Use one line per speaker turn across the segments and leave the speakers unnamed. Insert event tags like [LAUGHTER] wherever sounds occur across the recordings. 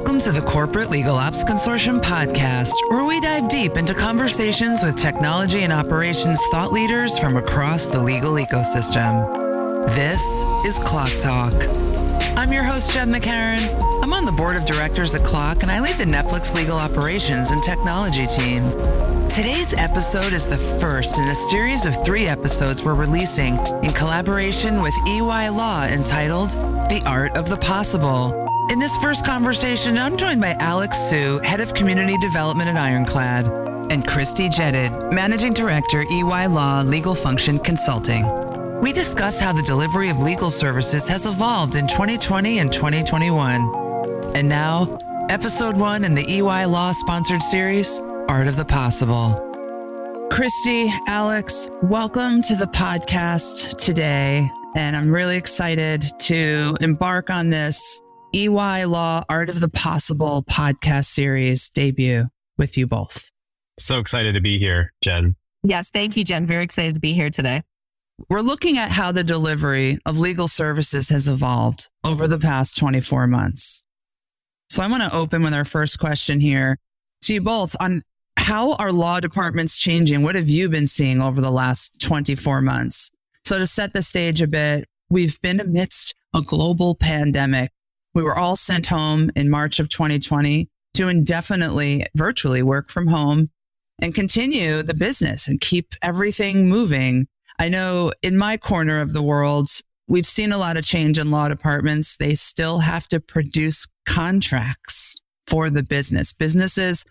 Welcome to the Corporate Legal Ops Consortium podcast, where we dive deep into conversations with technology and operations thought leaders from across the legal ecosystem. This is CLOC Talk. I'm your host, Jen McCarron. I'm on the board of directors at CLOC, and I lead the Netflix legal operations and technology team. Today's episode is the first in a series of three episodes we're releasing in collaboration with EY Law entitled The Art of the Possible. In this first conversation, I'm joined by Alex Su, Head of Community Development at Ironclad, and Christy Jedid, Managing Director, EY Law Legal Function Consulting. We discuss how the delivery of legal services has evolved in 2020 and 2021. And now, episode one in the EY Law sponsored series, Art of the Possible. Christy, Alex, welcome to the podcast today. And I'm really excited to embark on this EY Law Art of the Possible podcast series debut with you both.
So excited to be here, Jen.
Yes, thank you, Jen. Very excited to be here today.
We're looking at how the delivery of legal services has evolved over the past 24 months. So I want to open with our first question here to you both on how are law departments changing? What have you been seeing over the last 24 months? So to set the stage a bit, we've been amidst a global pandemic we were all sent home in March of 2020 to indefinitely virtually work from home and continue the business and keep everything moving. I know in my corner of the world, we've seen a lot of change in law departments. They still have to produce contracts for the business. Businesses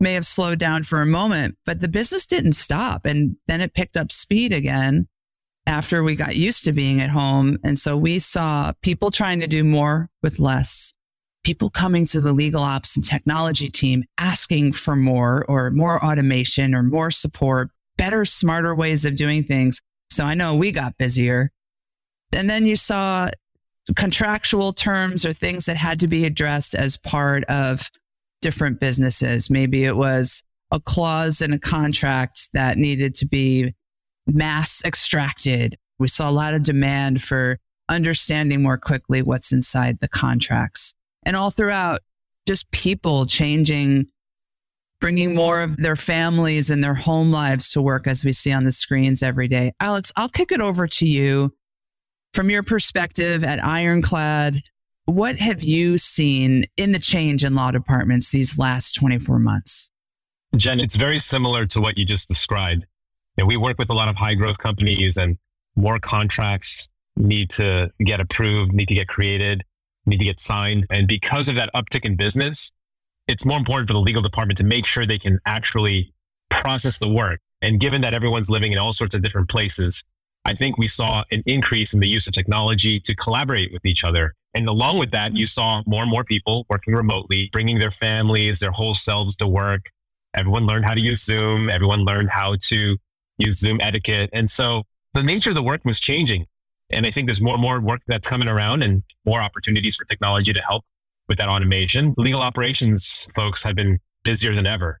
may have slowed down for a moment, but the business didn't stop and then it picked up speed again after we got used to being at home. And so we saw people trying to do more with less, people coming to the legal ops and technology team asking for more or more automation or more support, better, smarter ways of doing things. So I know we got busier. And then you saw contractual terms or things that had to be addressed as part of different businesses. Maybe it was a clause in a contract that needed to be mass extracted. We saw a lot of demand for understanding more quickly what's inside the contracts. And all throughout, just people changing, bringing more of their families and their home lives to work as we see on the screens every day. Alex, I'll kick it over to you. From your perspective at Ironclad, what have you seen in the change in law departments these last 24 months?
Jen, it's very similar to what you just described know, we work with a lot of high growth companies and more contracts need to get approved, need to get created, need to get signed. And because of that uptick in business, it's more important for the legal department to make sure they can actually process the work. And given that everyone's living in all sorts of different places, I think we saw an increase in the use of technology to collaborate with each other. And along with that, you saw more and more people working remotely, bringing their families, their whole selves to work. Everyone learned how to use Zoom. Everyone learned how to use Zoom etiquette. And so the nature of the work was changing. And I think there's more and more work that's coming around and more opportunities for technology to help with that automation. Legal operations folks have been busier than ever.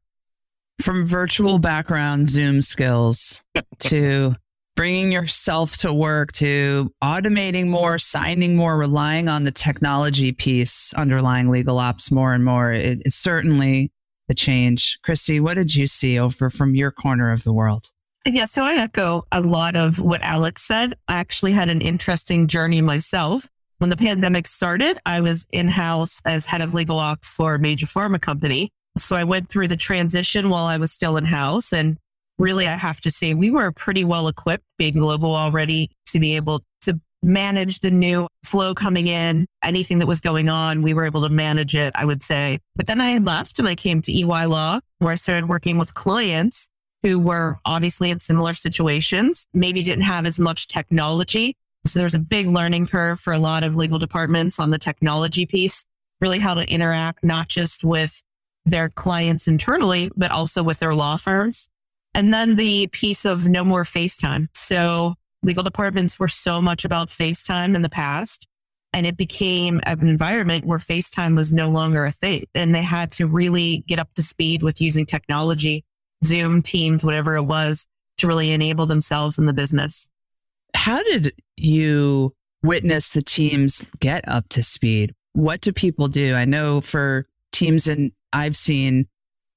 From virtual background Zoom skills [LAUGHS] to bringing yourself to work to automating more, signing more, relying on the technology piece underlying legal ops more and more. It, it's certainly a change. Christy, what did you see over from your corner of the world?
Yeah, so I echo a lot of what Alex said. I actually had an interesting journey myself. When the pandemic started, I was in house as head of legal ops for a major pharma company. So I went through the transition while I was still in house. And really, I have to say, we were pretty well equipped being global already to be able to manage the new flow coming in, anything that was going on. We were able to manage it, I would say. But then I left and I came to EY Law, where I started working with clients who were obviously in similar situations, maybe didn't have as much technology. So there's a big learning curve for a lot of legal departments on the technology piece, really how to interact not just with their clients internally, but also with their law firms. And then the piece of no more FaceTime. So legal departments were so much about FaceTime in the past. And it became an environment where FaceTime was no longer a thing. And they had to really get up to speed with using technology Zoom, Teams, whatever it was to really enable themselves in the business.
How did you witness the teams get up to speed? what do people do? I know for teams and I've seen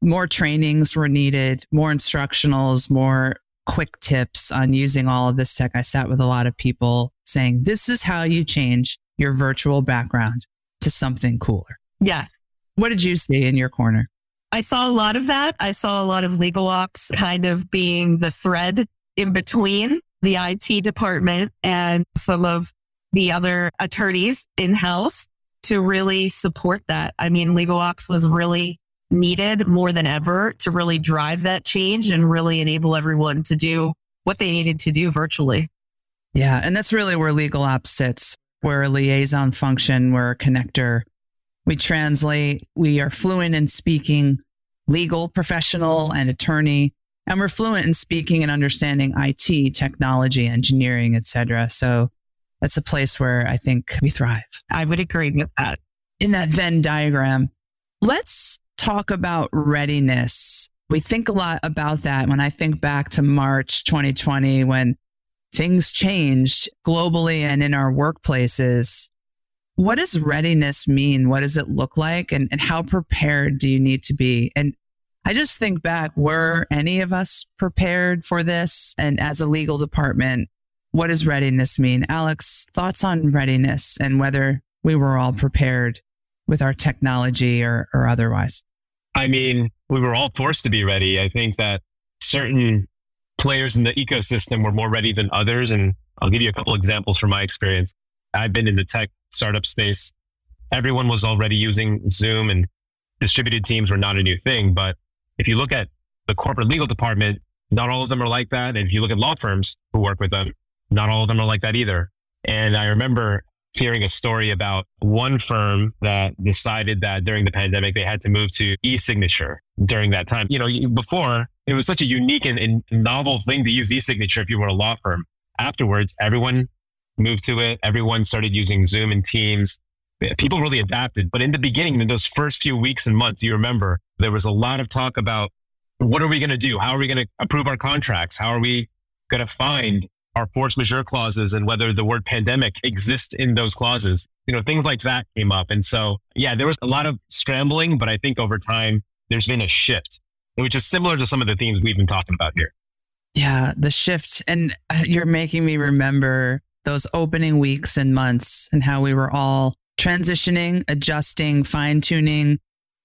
more trainings were needed, more instructionals, more quick tips on using all of this tech. I sat with a lot of people saying, this is how you change your virtual background to something cooler.
Yes.
What did you see in your corner?
I saw a lot of that. I saw a lot of legal ops kind of being the thread in between the IT department and some of the other attorneys in house to really support that. I mean, legal ops was really needed more than ever to really drive that change and really enable everyone to do what they needed to do virtually.
Yeah. And that's really where legal ops sits. We're a liaison function, we're a connector. We translate, we are fluent in speaking legal professional and attorney, and we're fluent in speaking and understanding IT, technology, engineering, etc. So that's a place where I think we thrive.
I would agree with that.
In that Venn diagram, let's talk about readiness. We think a lot about that when I think back to March 2020 when things changed globally and in our workplaces. What does readiness mean? What does it look like? And, and how prepared do you need to be? And I just think back, were any of us prepared for this? And as a legal department, what does readiness mean? Alex, thoughts on readiness and whether we were all prepared with our technology or, or otherwise?
I mean, we were all forced to be ready. I think that certain players in the ecosystem were more ready than others. And I'll give you a couple examples from my experience. I've been in the tech startup space. Everyone was already using Zoom and distributed teams were not a new thing. But if you look at the corporate legal department, not all of them are like that. And if you look at law firms who work with them, not all of them are like that either. And I remember hearing a story about one firm that decided that during the pandemic they had to move to e-signature during that time. You know, before it was such a unique and, and novel thing to use e-signature if you were a law firm. Afterwards, everyone moved to it. Everyone started using Zoom and Teams. People really adapted. But in the beginning, in those first few weeks and months, you remember there was a lot of talk about what are we going to do? How are we going to approve our contracts? How are we going to find our force majeure clauses and whether the word pandemic exists in those clauses. You know, things like that came up. And so, yeah, there was a lot of scrambling, but I think over time, there's been a shift, which is similar to some of the themes we've been talking about here.
Yeah, the shift. And uh, you're making me remember those opening weeks and months and how we were all transitioning, adjusting, fine tuning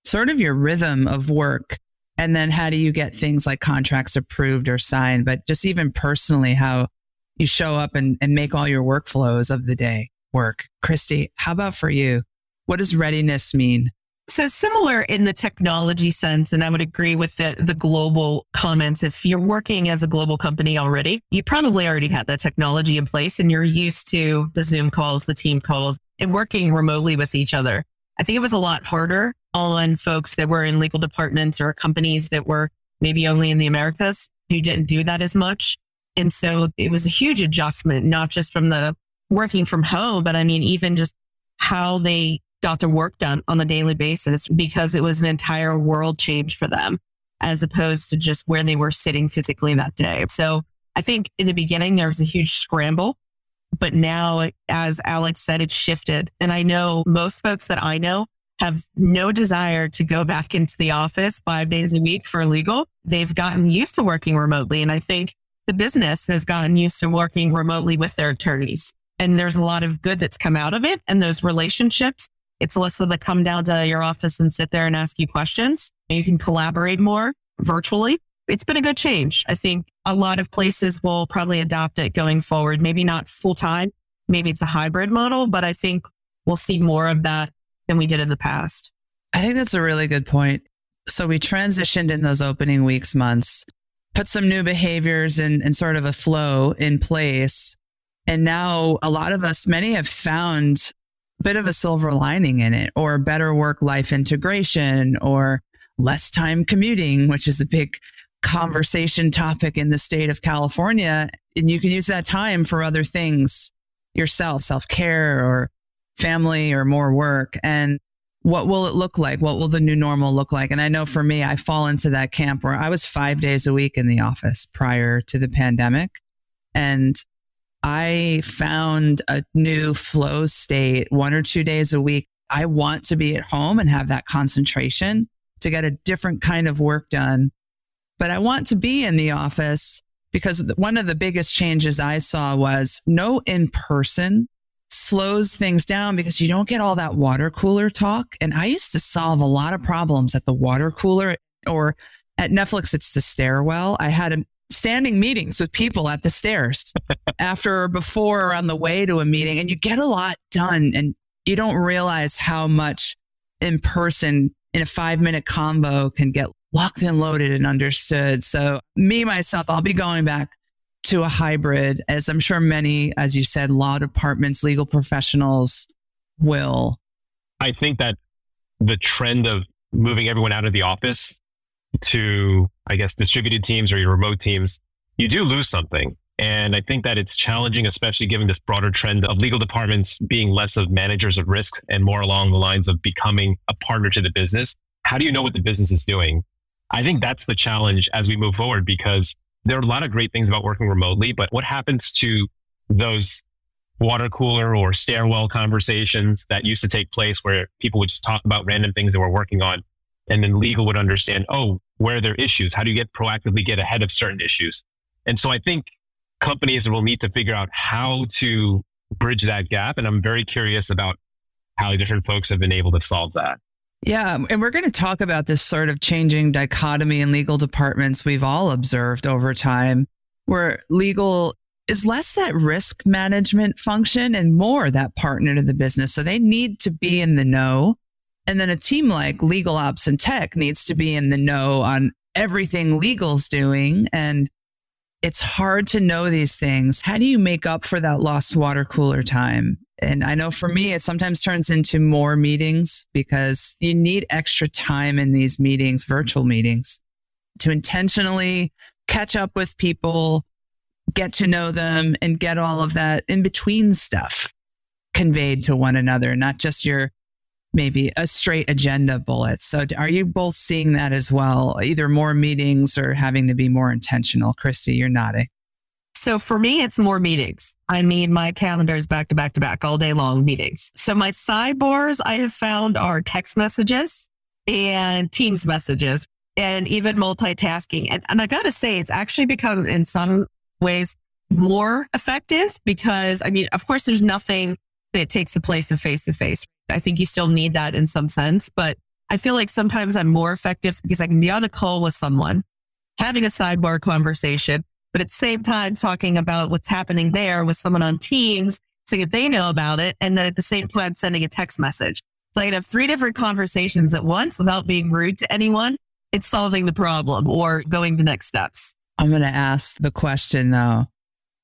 sort of your rhythm of work. And then how do you get things like contracts approved or signed? But just even personally, how you show up and, and make all your workflows of the day work. Christy, how about for you? What does readiness mean?
So similar in the technology sense, and I would agree with the, the global comments. If you're working as a global company already, you probably already had that technology in place and you're used to the Zoom calls, the team calls and working remotely with each other. I think it was a lot harder on folks that were in legal departments or companies that were maybe only in the Americas who didn't do that as much. And so it was a huge adjustment, not just from the working from home, but I mean, even just how they got their work done on a daily basis because it was an entire world change for them as opposed to just where they were sitting physically that day. So I think in the beginning, there was a huge scramble, but now, as Alex said, it's shifted. And I know most folks that I know have no desire to go back into the office five days a week for legal. They've gotten used to working remotely. And I think the business has gotten used to working remotely with their attorneys. And there's a lot of good that's come out of it and those relationships. It's less of a come down to your office and sit there and ask you questions. You can collaborate more virtually. It's been a good change. I think a lot of places will probably adopt it going forward. Maybe not full time. Maybe it's a hybrid model, but I think we'll see more of that than we did in the past.
I think that's a really good point. So we transitioned in those opening weeks, months put some new behaviors and, and sort of a flow in place. And now a lot of us, many have found bit of a silver lining in it or better work life integration or less time commuting, which is a big conversation topic in the state of California. And you can use that time for other things yourself, self care or family or more work. And what will it look like? What will the new normal look like? And I know for me, I fall into that camp where I was five days a week in the office prior to the pandemic. And I found a new flow state one or two days a week. I want to be at home and have that concentration to get a different kind of work done. But I want to be in the office because one of the biggest changes I saw was no in person slows things down because you don't get all that water cooler talk. And I used to solve a lot of problems at the water cooler or at Netflix, it's the stairwell. I had a, standing meetings with people at the stairs [LAUGHS] after or before or on the way to a meeting, and you get a lot done and you don't realize how much in person in a five minute combo can get locked and loaded and understood. So, me, myself, I'll be going back to a hybrid, as I'm sure many, as you said, law departments, legal professionals will.
I think that the trend of moving everyone out of the office to, I guess, distributed teams or your remote teams, you do lose something. And I think that it's challenging, especially given this broader trend of legal departments being less of managers of risk and more along the lines of becoming a partner to the business. How do you know what the business is doing? I think that's the challenge as we move forward because there are a lot of great things about working remotely, but what happens to those water cooler or stairwell conversations that used to take place where people would just talk about random things they were working on and then legal would understand, oh, where are there issues? How do you get proactively get ahead of certain issues? And so I think companies will need to figure out how to bridge that gap. And I'm very curious about how different folks have been able to solve that.
Yeah. Um, and we're going to talk about this sort of changing dichotomy in legal departments we've all observed over time, where legal is less that risk management function and more that partner to the business. So they need to be in the know. And then a team like legal ops and tech needs to be in the know on everything legal's doing. And it's hard to know these things. How do you make up for that lost water cooler time? And I know for me, it sometimes turns into more meetings because you need extra time in these meetings, virtual meetings, to intentionally catch up with people, get to know them, and get all of that in between stuff conveyed to one another, not just your maybe a straight agenda bullet. So are you both seeing that as well? Either more meetings or having to be more intentional? Christy, you're nodding.
So for me, it's more meetings. I mean, my calendar is back to back to back all day long meetings. So my sidebars I have found are text messages and Teams messages and even multitasking. And, and I got to say, it's actually become in some ways more effective because I mean, of course, there's nothing that takes the place of face to face. I think you still need that in some sense, but I feel like sometimes I'm more effective because I can be on a call with someone, having a sidebar conversation, but at the same time talking about what's happening there with someone on Teams, seeing if they know about it, and then at the same time sending a text message. So I can have three different conversations at once without being rude to anyone. It's solving the problem or going to next steps.
I'm going to ask the question though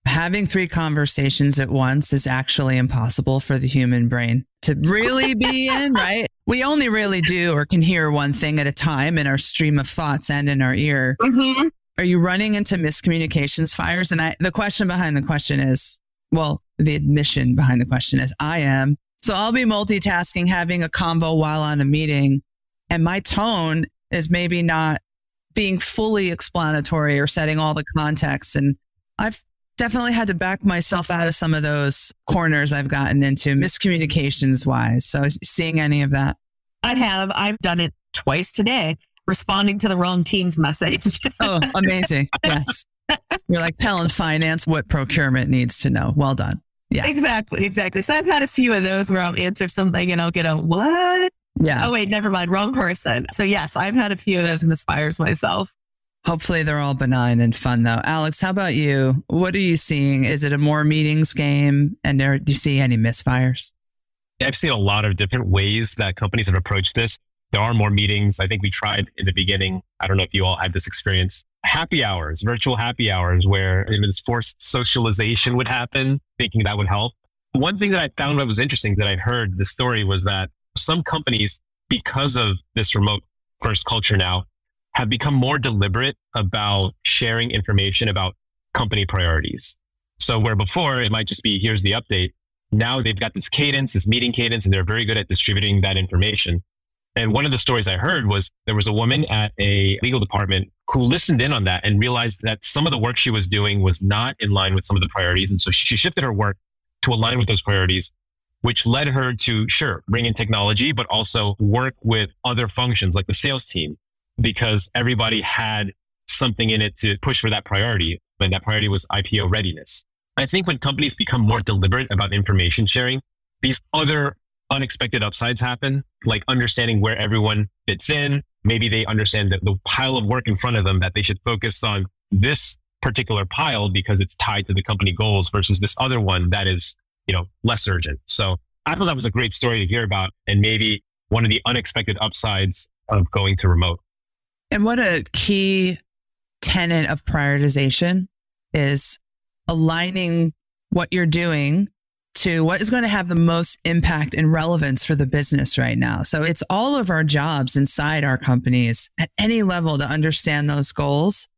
having three conversations at once is actually impossible for the human brain to really be in, right? We only really do or can hear one thing at a time in our stream of thoughts and in our ear. Mm-hmm. Are you running into miscommunications fires? And I, the question behind the question is, well, the admission behind the question is, I am. So I'll be multitasking, having a combo while on a meeting, and my tone is maybe not being fully explanatory or setting all the context. And I've definitely had to back myself out of some of those corners I've gotten into miscommunications wise. So seeing any of that.
I have. I've done it twice today, responding to the wrong Teams message.
oh, amazing. [LAUGHS] Yes. You're like telling finance what procurement needs to know. Well done. Yeah.
Exactly. Exactly. So I've had a few of those where I'll answer something and I'll get a what?
Yeah.
Oh, wait, never mind. Wrong person. So yes, I've had a few of those and inspires myself.
Hopefully they're all benign and fun though. Alex, how about you? What are you seeing? Is it a more meetings game? And do you see any misfires?
I've seen a lot of different ways that companies have approached this. There are more meetings. I think we tried in the beginning. I don't know if you all had this experience. Happy hours, virtual happy hours, where this forced socialization would happen, thinking that would help. One thing that I found that was interesting that I heard the story was that some companies, because of this remote first culture now, have become more deliberate about sharing information about company priorities. So where before it might just be, here's the update. Now they've got this cadence, this meeting cadence, and they're very good at distributing that information. And one of the stories I heard was there was a woman at a legal department who listened in on that and realized that some of the work she was doing was not in line with some of the priorities. And so she shifted her work to align with those priorities. which led her to, sure, bring in technology, but also work with other functions like the sales team, because everybody had something in it to push for that priority. And that priority was IPO readiness. I think when companies become more deliberate about information sharing, these other unexpected upsides happen, like understanding where everyone fits in. Maybe they understand that the pile of work in front of them that they should focus on this particular pile because it's tied to the company goals versus this other one that is, you know, less urgent. So I thought that was a great story to hear about and maybe one of the unexpected upsides of going to remote.
And what a key tenet of prioritization is aligning what you're doing to what is going to have the most impact and relevance for the business right now. So it's all of our jobs inside our companies at any level to understand those goals.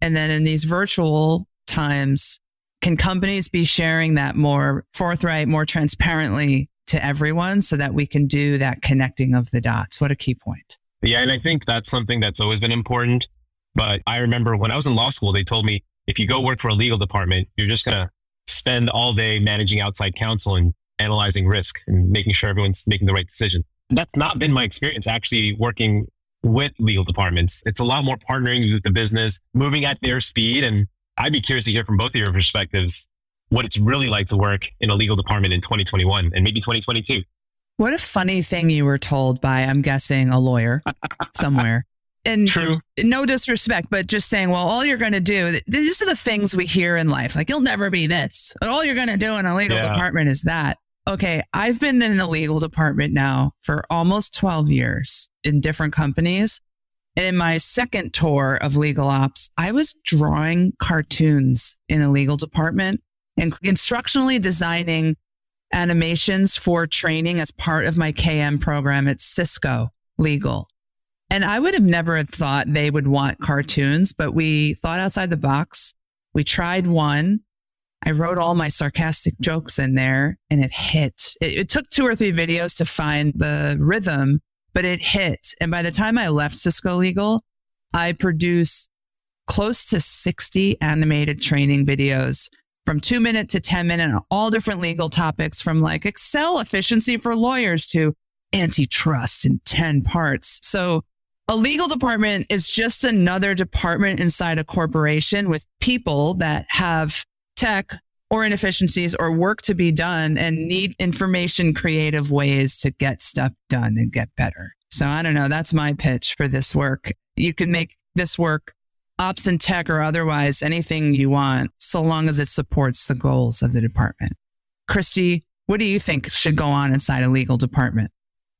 And then in these virtual times, can companies be sharing that more forthright, more transparently to everyone so that we can do that connecting of the dots? What a key point.
Yeah. And I think that's something that's always been important. But I remember when I was in law school, they told me if you go work for a legal department, you're just going to spend all day managing outside counsel and analyzing risk and making sure everyone's making the right decision. That's not been my experience actually working with legal departments. It's a lot more partnering with the business, moving at their speed. And I'd be curious to hear from both of your perspectives what it's really like to work in a legal department in 2021 and maybe 2022.
What a funny thing you were told by, I'm guessing, a lawyer [LAUGHS] somewhere and
True.
no disrespect, but just saying, well, all you're going to do, these are the things we hear in life. Like, you'll never be this. And all you're going to do in a legal yeah. department is that. Okay. I've been in a legal department now for almost 12 years in different companies. And in my second tour of legal ops, I was drawing cartoons in a legal department and instructionally designing animations for training as part of my KM program at Cisco Legal. And I would have never have thought they would want cartoons, but we thought outside the box. We tried one. I wrote all my sarcastic jokes in there and it hit. It, it, took two or three videos to find the rhythm, but it hit. And by the time I left Cisco Legal, I produced close to 60 animated training videos from two minute to 10 minute on all different legal topics from like Excel efficiency for lawyers to antitrust in 10 parts. So a legal department is just another department inside a corporation with people that have tech or inefficiencies or work to be done and need information creative ways to get stuff done and get better. So I don't know. That's my pitch for this work. You can make this work ops and tech or otherwise anything you want, so long as it supports the goals of the department. Christy, what do you think should go on inside a legal department?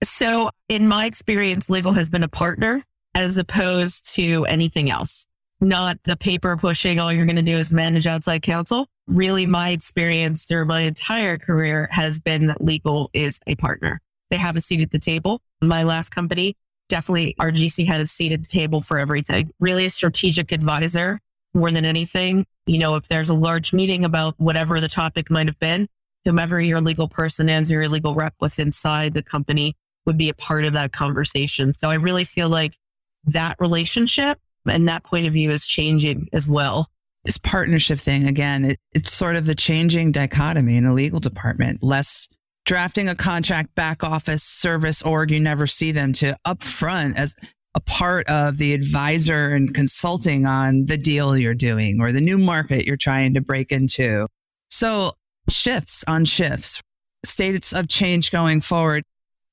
So, in my experience, legal has been a partner as opposed to anything else, not the paper pushing. All you're going to do is manage outside counsel. Really, my experience through my entire career has been that legal is a partner. They have a seat at the table. My last company, definitely our GC had a seat at the table for everything. Really a strategic advisor more than anything. You know, if there's a large meeting about whatever the topic might have been, whomever your legal person is, your legal rep with inside the company would be a part of that conversation. So I really feel like that relationship and that point of view is changing as well.
This partnership thing, again, it, it's sort of the changing dichotomy in a legal department. Less drafting a contract back office service org, you never see them to upfront as a part of the advisor and consulting on the deal you're doing or the new market you're trying to break into. So shifts on shifts, states of change going forward.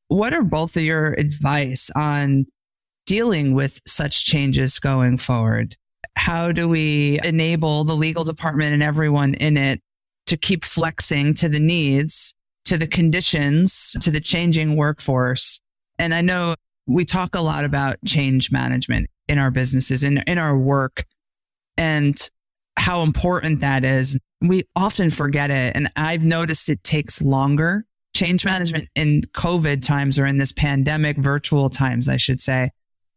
What are both of your advice on dealing with such changes going forward? How do we enable the legal department and everyone in it to keep flexing to the needs, to the conditions, to the changing workforce? And I know we talk a lot about change management in our businesses, in, in our work, and how important that is. We often forget it. And I've noticed it takes longer change management in COVID times or in this pandemic, virtual times, I should say,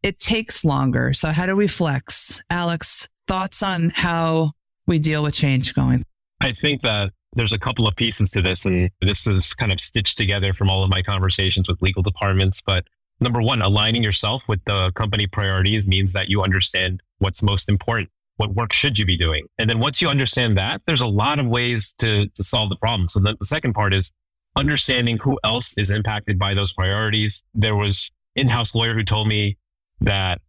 it takes longer. So how do we flex? Alex, thoughts on how we deal with change going?
I think that there's a couple of pieces to this, and this is kind of stitched together from all of my conversations with legal departments. But number one, aligning yourself with the company priorities means that you understand what's most important. What work should you be doing? And then once you understand that, there's a lot of ways to, to solve the problem. So then the second part is understanding who else is impacted by those priorities. There was in-house lawyer who told me that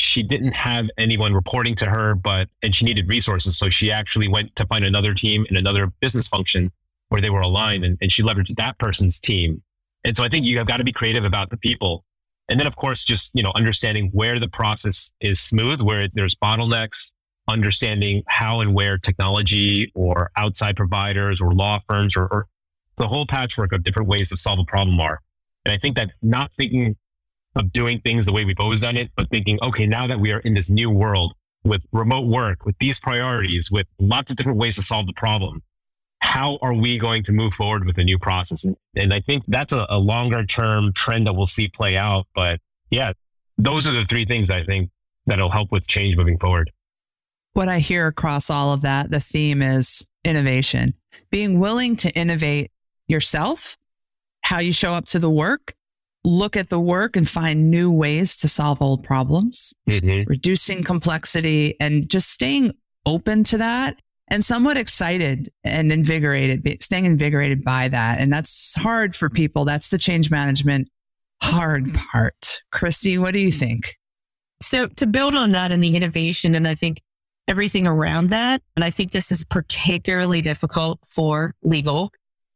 she didn't have anyone reporting to her, but and she needed resources. So she actually went to find another team in another business function where they were aligned and, and she leveraged that person's team. And so I think you have got to be creative about the people. And then of course, just, you know, understanding where the process is smooth, where there's bottlenecks, understanding how and where technology or outside providers or law firms or, or the whole patchwork of different ways to solve a problem are. And I think that not thinking of doing things the way we've always done it, but thinking, okay, now that we are in this new world with remote work, with these priorities, with lots of different ways to solve the problem, how are we going to move forward with a new process? And, and I think that's a, a longer term trend that we'll see play out. But yeah, those are the three things I think that'll help with change moving forward.
What I hear across all of that, the theme is innovation, being willing to innovate yourself, how you show up to the work, look at the work and find new ways to solve old problems, mm-hmm. reducing complexity and just staying open to that and somewhat excited and invigorated, staying invigorated by that. And that's hard for people. That's the change management hard part. Christy, what do you think?
So to build on that and the innovation, and I think everything around that, and I think this is particularly difficult for legal,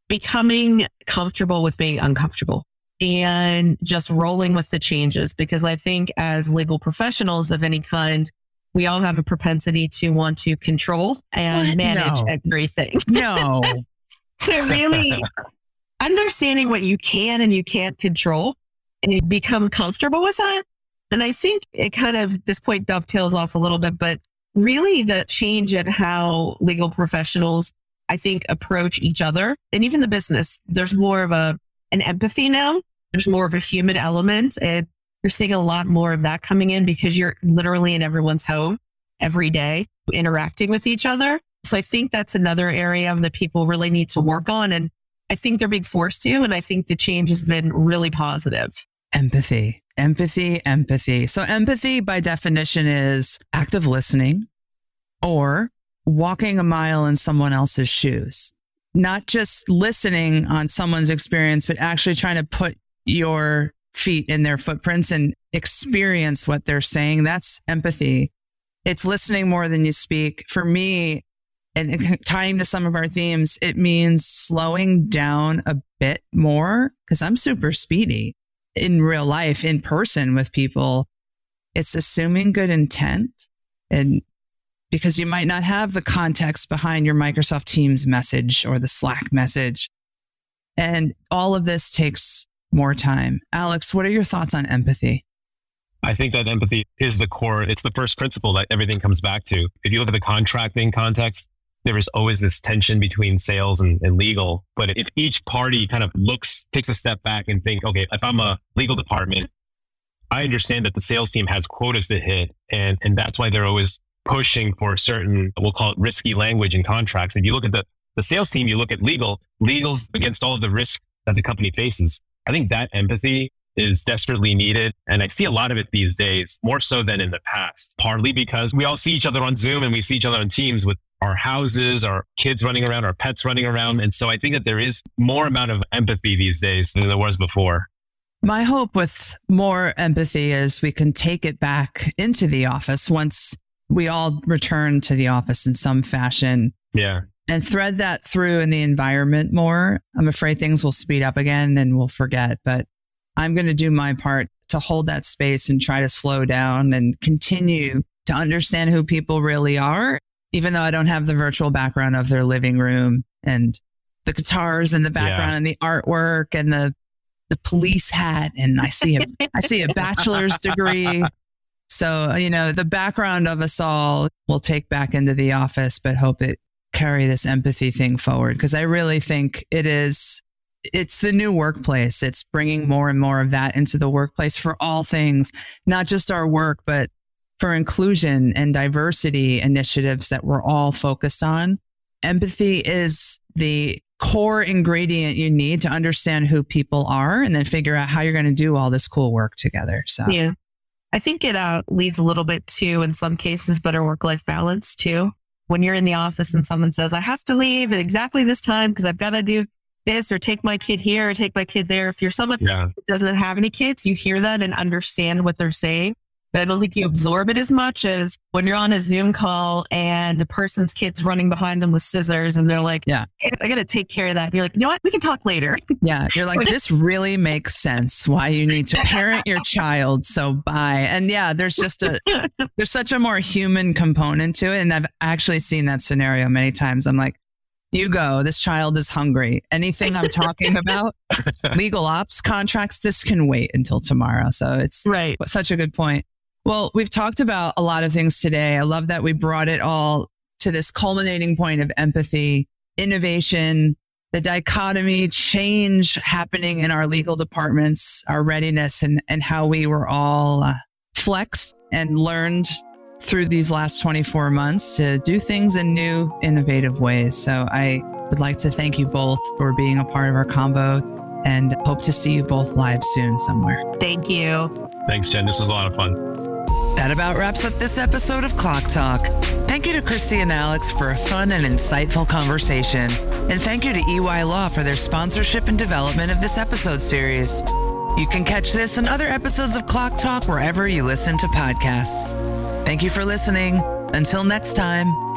becoming comfortable with being uncomfortable and just rolling with the changes. Because I think as legal professionals of any kind, we all have a propensity to want to control and what? manage no. everything. [LAUGHS]
No.
so really understanding what you can and you can't control and become comfortable with that. And I think it kind of, this point dovetails off a little bit, but really the change in how legal professionals, I think, approach each other and even the business. There's more of a, an empathy now. There's more of a human element and you're seeing a lot more of that coming in because you're literally in everyone's home every day interacting with each other. So I think that's another area that people really need to work on. And I think they're being forced to. And I think the change has been really positive.
Empathy, empathy, empathy. So empathy by definition is active listening or walking a mile in someone else's shoes. Not just listening on someone's experience, but actually trying to put your feet in their footprints and experience what they're saying. That's empathy. It's listening more than you speak. For me, and tying to some of our themes, it means slowing down a bit more because I'm super speedy in real life, in person with people. It's assuming good intent and because you might not have the context behind your Microsoft Teams message or the Slack message. And all of this takes more time. Alex, what are your thoughts on empathy?
I think that empathy is the core. It's the first principle that everything comes back to. If you look at the contracting context, there is always this tension between sales and, and, legal. But if each party kind of looks, takes a step back and think, okay, if I'm a legal department, I understand that the sales team has quotas to hit. And, and that's why they're always pushing for certain, we'll call it risky language in contracts. If you look at the, the sales team, you look at legal, legal's against all of the risk that the company faces. I think that empathy is desperately needed. And I see a lot of it these days, more so than in the past, partly because we all see each other on Zoom and we see each other on Teams with our houses, our kids running around, our pets running around. And so I think that there is more amount of empathy these days than there was before.
My hope with more empathy is we can take it back into the office once we all return to the office in some fashion.
Yeah
and thread that through in the environment more. I'm afraid things will speed up again and we'll forget, but I'm going to do my part to hold that space and try to slow down and continue to understand who people really are, even though I don't have the virtual background of their living room and the guitars in the background yeah. and the artwork and the the police hat and I see a I see a bachelor's degree. [LAUGHS] So, uh, you know, the background of us all will take back into the office, but hope it carry this empathy thing forward because I really think it is it's the new workplace. It's bringing more and more of that into the workplace for all things, not just our work, but for inclusion and diversity initiatives that we're all focused on. Empathy is the core ingredient you need to understand who people are and then figure out how you're going to do all this cool work together. So,
yeah. I think it uh, leads a little bit to, in some cases, better work life balance too when you're in the office and someone says, I have to leave at exactly this time because I've got to do this or take my kid here or take my kid there. If you're someone
Yeah.
who doesn't have any kids, you hear that and understand what they're saying. But I don't think you absorb it as much as when you're on a Zoom call and the person's kid's running behind them with scissors and they're like,
Yeah.
"Hey, I got to take care of that. And you're like, you know what? We can talk later. [LAUGHS]
Yeah. You're like, this really makes sense why you need to parent your child. So bye. And yeah, there's just a, there's such a more human component to it. And I've actually seen that scenario many times. I'm like, you go, this child is hungry. Anything I'm talking [LAUGHS] about, legal ops contracts, this can wait until tomorrow. So it's
right.
such a good point. Well, we've talked about a lot of things today. I love that we brought it all to this culminating point of empathy, innovation, the dichotomy, change happening in our legal departments, our readiness, and, and how we were all uh, flexed and learned through these last 24 months to do things in new, innovative ways. So I would like to thank you both for being a part of our combo and hope to see you both live soon somewhere.
Thank you.
Thanks, Jen. This was a lot of fun.
That about wraps up this episode of CLOC Talk. Thank you to Christy and Alex for a fun and insightful conversation. And thank you to EY Law for their sponsorship and development of this episode series. You can catch this and other episodes of CLOC Talk wherever you listen to podcasts. Thank you for listening. Until next time,